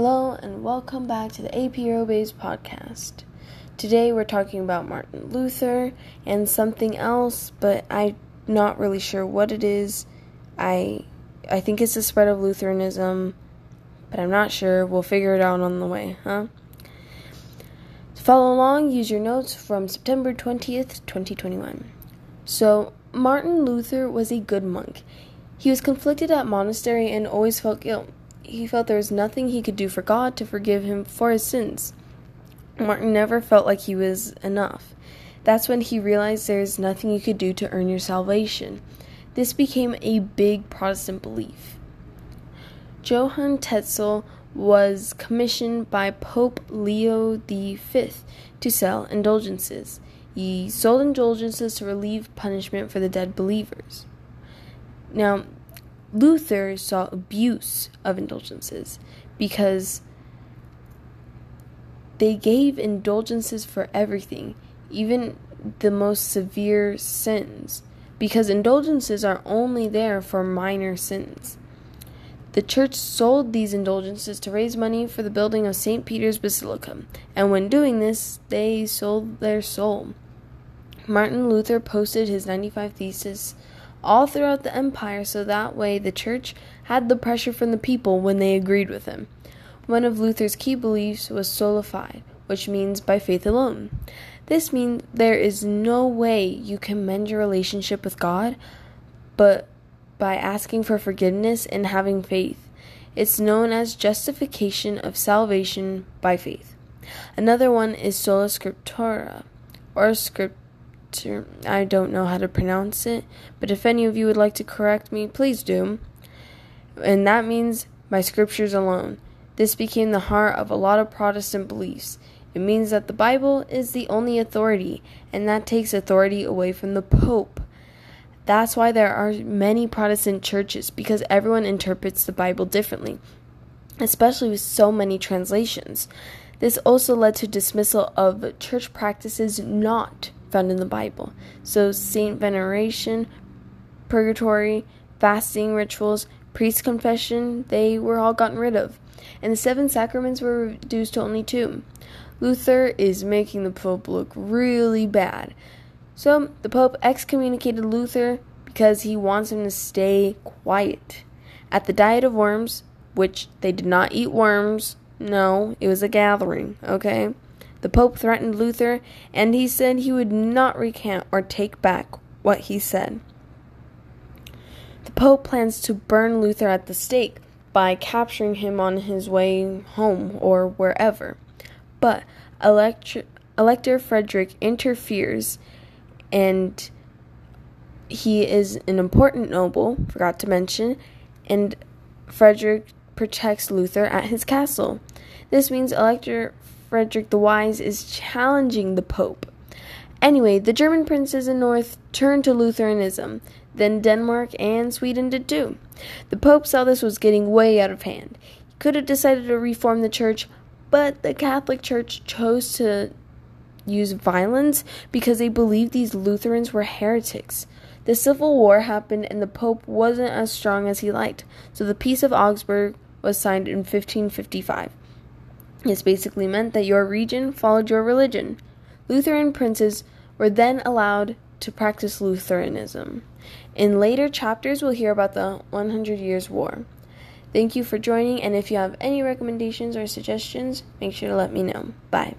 Hello, and welcome back to the AP Base podcast. Today we're talking about Martin Luther and something else, but I'm not really sure what it is. I I think it's the spread of Lutheranism, but I'm not sure. We'll figure it out on the way, huh? To follow along, use your notes from September 20th, 2021. So, Martin Luther was a good monk. He was conflicted at monastery and always felt guilt. He felt there was nothing he could do for God to forgive him for his sins. Martin never felt like he was enough. That's when he realized there is nothing you could do to earn your salvation. This became a big Protestant belief. Johann Tetzel was commissioned by Pope Leo V to sell indulgences. He sold indulgences to relieve punishment for the dead believers. Now, Luther saw abuse of indulgences because they gave indulgences for everything, even the most severe sins, because indulgences are only there for minor sins. The church sold these indulgences to raise money for the building of St. Peter's Basilica, and when doing this, they sold their soul. Martin Luther posted his 95 Theses all throughout the empire so that way the church had the pressure from the people when they agreed with him. One of Luther's key beliefs was sola fide, which means by faith alone. This means there is no way you can mend your relationship with God but by asking for forgiveness and having faith. It's known as justification of salvation by faith. Another one is sola scriptura or script to, I don't know how to pronounce it, but if any of you would like to correct me, please do. And that means by scriptures alone. This became the heart of a lot of Protestant beliefs. It means that the Bible is the only authority, and that takes authority away from the Pope. That's why there are many Protestant churches, because everyone interprets the Bible differently, especially with so many translations. This also led to dismissal of church practices not found in the Bible. So, saint veneration, purgatory, fasting rituals, priest confession, they were all gotten rid of. And the seven sacraments were reduced to only two. Luther is making the Pope look really bad. So, the Pope excommunicated Luther because he wants him to stay quiet. At the Diet of Worms, which they did not eat worms, no, it was a gathering, okay? The Pope threatened Luther, and he said he would not recant or take back what he said. The Pope plans to burn Luther at the stake by capturing him on his way home or wherever. But Elector, Elector Frederick interferes, and he is an important noble, forgot to mention, and Frederick protects Luther at his castle. This means Elector Frederick the Wise is challenging the Pope. Anyway, the German princes in North turned to Lutheranism. Then Denmark and Sweden did too. The Pope saw this was getting way out of hand. He could have decided to reform the church, but the Catholic Church chose to use violence because they believed these Lutherans were heretics. The Civil War happened and the Pope wasn't as strong as he liked, so the Peace of Augsburg was signed in 1555. This basically meant that your region followed your religion. Lutheran princes were then allowed to practice Lutheranism. In later chapters, we'll hear about the 100 Years' War. Thank you for joining, and if you have any recommendations or suggestions, make sure to let me know. Bye.